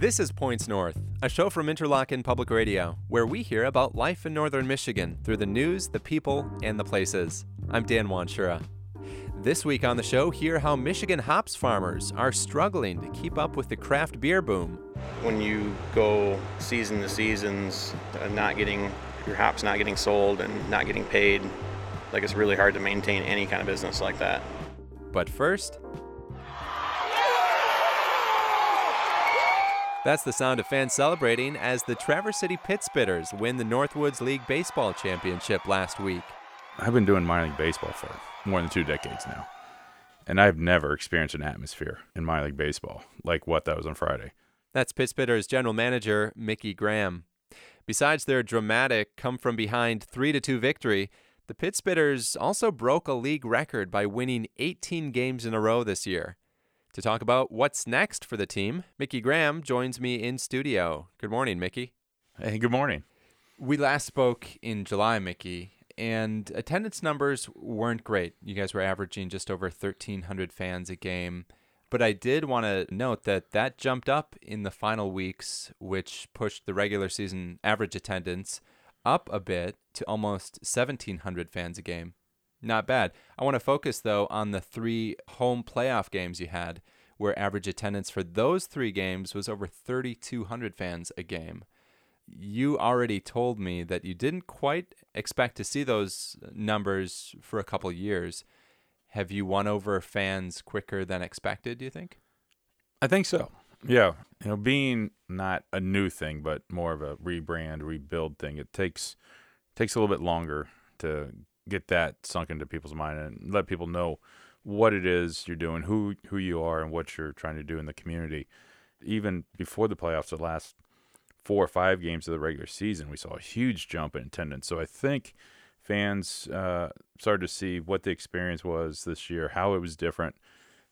This is Points North, a show from Interlochen Public Radio, where we hear about life in northern Michigan through the news, the people, and the places. I'm Dan Wanschura. This week on the show, hear how Michigan hops farmers are struggling to keep up with the craft beer boom. When you go season to seasons, uh, not getting your hops not getting sold and not getting paid, like it's really hard to maintain any kind of business like that. But first, That's the sound of fans celebrating as the Traverse City Pit Spitters win the Northwoods League Baseball Championship last week. I've been doing minor league baseball for more than two decades now, and I've never experienced an atmosphere in minor league baseball like what that was on Friday. That's Pit Spitters general manager Mickey Graham. Besides their dramatic come from behind 3 2 victory, the Pit Spitters also broke a league record by winning 18 games in a row this year. To talk about what's next for the team, Mickey Graham joins me in studio. Good morning, Mickey. Hey, good morning. We last spoke in July, Mickey, and attendance numbers weren't great. You guys were averaging just over 1,300 fans a game. But I did want to note that that jumped up in the final weeks, which pushed the regular season average attendance up a bit to almost 1,700 fans a game. Not bad. I want to focus, though, on the three home playoff games you had, where average attendance for those three games was over 3,200 fans a game. You already told me that you didn't quite expect to see those numbers for a couple years. Have you won over fans quicker than expected, do you think? I think so. Yeah. You know, being not a new thing, but more of a rebrand, rebuild thing, it takes takes a little bit longer to get that sunk into people's mind and let people know what it is you're doing, who who you are, and what you're trying to do in the community. Even before the playoffs, the last four or five games of the regular season, we saw a huge jump in attendance. So I think fans uh, started to see what the experience was this year, how it was different.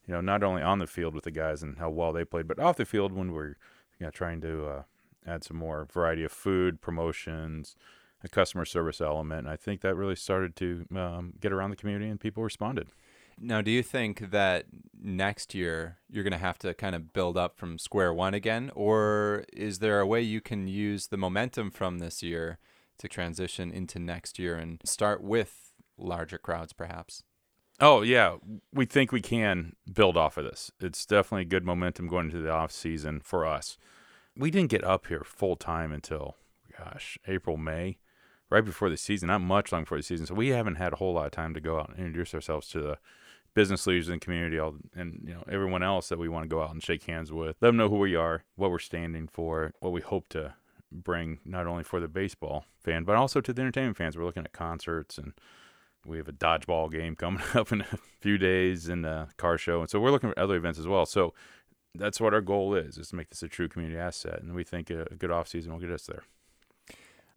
You know, not only on the field with the guys and how well they played, but off the field when we're you know, trying to uh, add some more variety of food, promotions, a customer service element. And I think that really started to um, get around the community and people responded. Now, do you think that next year you're going to have to kind of build up from square one again? Or is there a way you can use the momentum from this year to transition into next year and start with larger crowds, perhaps? Oh, yeah. We think we can build off of this. It's definitely good momentum going into the off season for us. We didn't get up here full time until, gosh, April, May right before the season, not much long before the season. So we haven't had a whole lot of time to go out and introduce ourselves to the business leaders in the community, all and you know everyone else that we want to go out and shake hands with. Let them know who we are, what we're standing for, what we hope to bring not only for the baseball fan but also to the entertainment fans. We're looking at concerts and we have a dodgeball game coming up in a few days and a car show, and so we're looking for other events as well. So that's what our goal is: is to make this a true community asset, and we think a good off season will get us there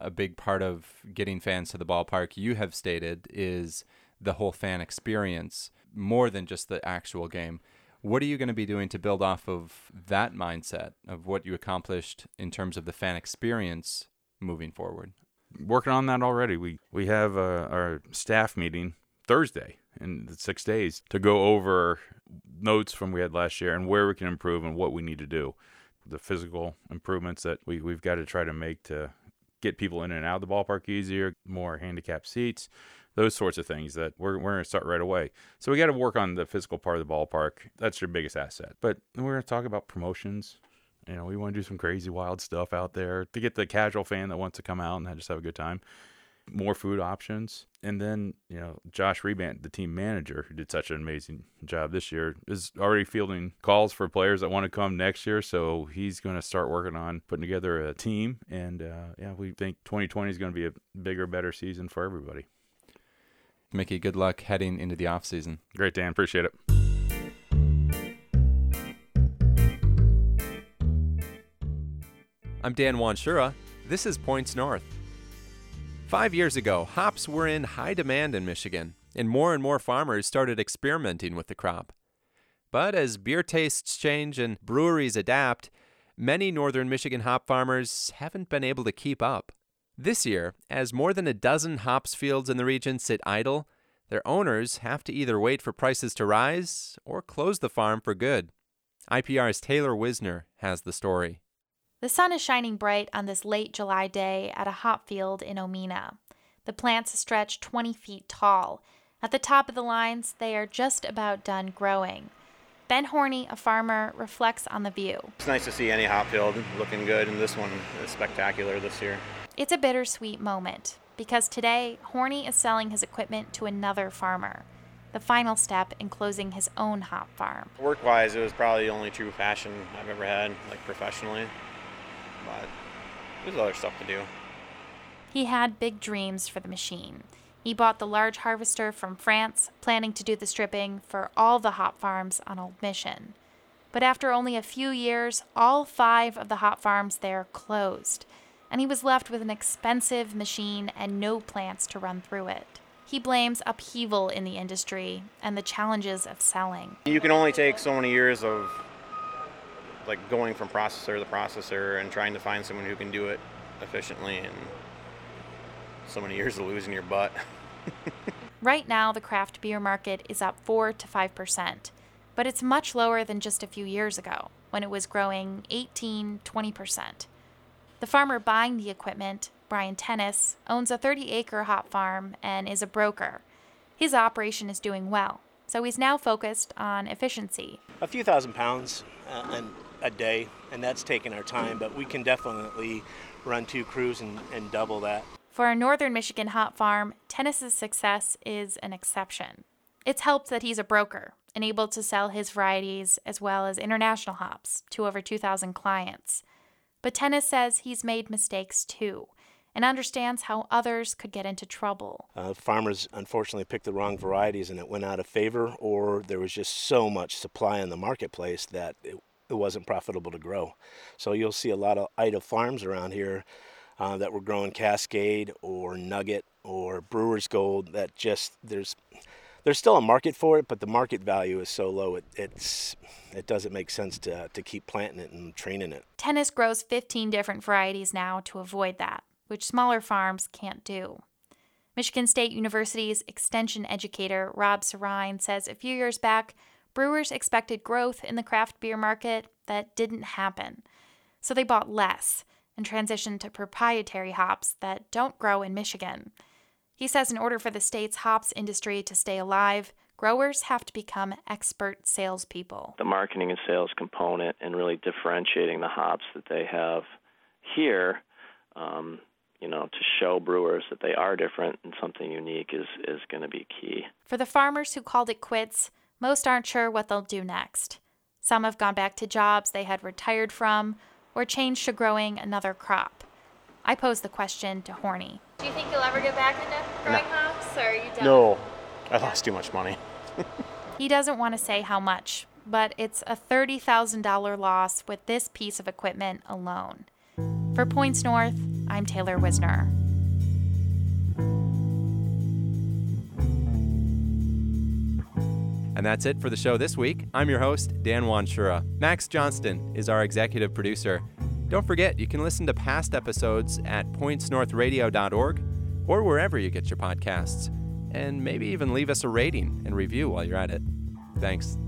a big part of getting fans to the ballpark, you have stated, is the whole fan experience more than just the actual game. What are you going to be doing to build off of that mindset of what you accomplished in terms of the fan experience moving forward? Working on that already. We we have uh, our staff meeting Thursday in six days to go over notes from we had last year and where we can improve and what we need to do. The physical improvements that we, we've got to try to make to get people in and out of the ballpark easier, more handicapped seats, those sorts of things that we're, we're going to start right away. So we got to work on the physical part of the ballpark. That's your biggest asset. But we're going to talk about promotions. You know, we want to do some crazy, wild stuff out there to get the casual fan that wants to come out and just have a good time more food options. And then, you know, Josh Rebandt, the team manager, who did such an amazing job this year, is already fielding calls for players that want to come next year. So he's going to start working on putting together a team. And uh, yeah, we think 2020 is going to be a bigger, better season for everybody. Mickey, good luck heading into the off season. Great, Dan. Appreciate it. I'm Dan Wanschura. This is Points North. Five years ago, hops were in high demand in Michigan, and more and more farmers started experimenting with the crop. But as beer tastes change and breweries adapt, many northern Michigan hop farmers haven't been able to keep up. This year, as more than a dozen hops fields in the region sit idle, their owners have to either wait for prices to rise or close the farm for good. IPR's Taylor Wizner has the story. The sun is shining bright on this late July day at a hop field in Omena. The plants stretch 20 feet tall. At the top of the lines, they are just about done growing. Ben Horney, a farmer, reflects on the view. It's nice to see any hop field looking good, and this one is spectacular this year. It's a bittersweet moment because today Horney is selling his equipment to another farmer, the final step in closing his own hop farm. Work wise, it was probably the only true fashion I've ever had, like professionally. But there's other stuff to do. He had big dreams for the machine. He bought the large harvester from France, planning to do the stripping for all the hop farms on Old Mission. But after only a few years, all five of the hop farms there closed, and he was left with an expensive machine and no plants to run through it. He blames upheaval in the industry and the challenges of selling. You can only take so many years of like going from processor to processor and trying to find someone who can do it efficiently and so many years of losing your butt. right now, the craft beer market is up 4 to 5%, but it's much lower than just a few years ago when it was growing 18, 20%. The farmer buying the equipment, Brian Tennis, owns a 30 acre hop farm and is a broker. His operation is doing well, so he's now focused on efficiency. A few thousand pounds uh, a day, and that's taking our time, but we can definitely run two crews and, and double that. For a northern Michigan hop farm, Tennis's success is an exception. It's helped that he's a broker and able to sell his varieties as well as international hops to over 2,000 clients. But Tennis says he's made mistakes too and understands how others could get into trouble. Uh, farmers unfortunately picked the wrong varieties and it went out of favor, or there was just so much supply in the marketplace that it, it wasn't profitable to grow. So you'll see a lot of idle farms around here uh, that were growing Cascade or Nugget or Brewer's Gold that just there's there's still a market for it, but the market value is so low it it's it doesn't make sense to to keep planting it and training it. Tennis grows 15 different varieties now to avoid that, which smaller farms can't do. Michigan State University's extension educator Rob Sirrine says a few years back, brewers expected growth in the craft beer market that didn't happen. So they bought less and transitioned to proprietary hops that don't grow in Michigan. He says in order for the state's hops industry to stay alive, growers have to become expert salespeople. The marketing and sales component and really differentiating the hops that they have here, um, you know, to show brewers that they are different and something unique is, is going to be key. For the farmers who called it quits, most aren't sure what they'll do next. Some have gone back to jobs they had retired from or changed to growing another crop? I posed the question to Horney. Do you think you'll ever get back into growing no. hops, or are you done? No, I lost too much money. he doesn't want to say how much, but it's a $30,000 loss with this piece of equipment alone. For Points North, I'm Taylor Wizner. And that's it for the show this week. I'm your host, Dan Wanschura. Max Johnston is our executive producer. Don't forget, you can listen to past episodes at pointsnorthradio.org or wherever you get your podcasts. And maybe even leave us a rating and review while you're at it. Thanks.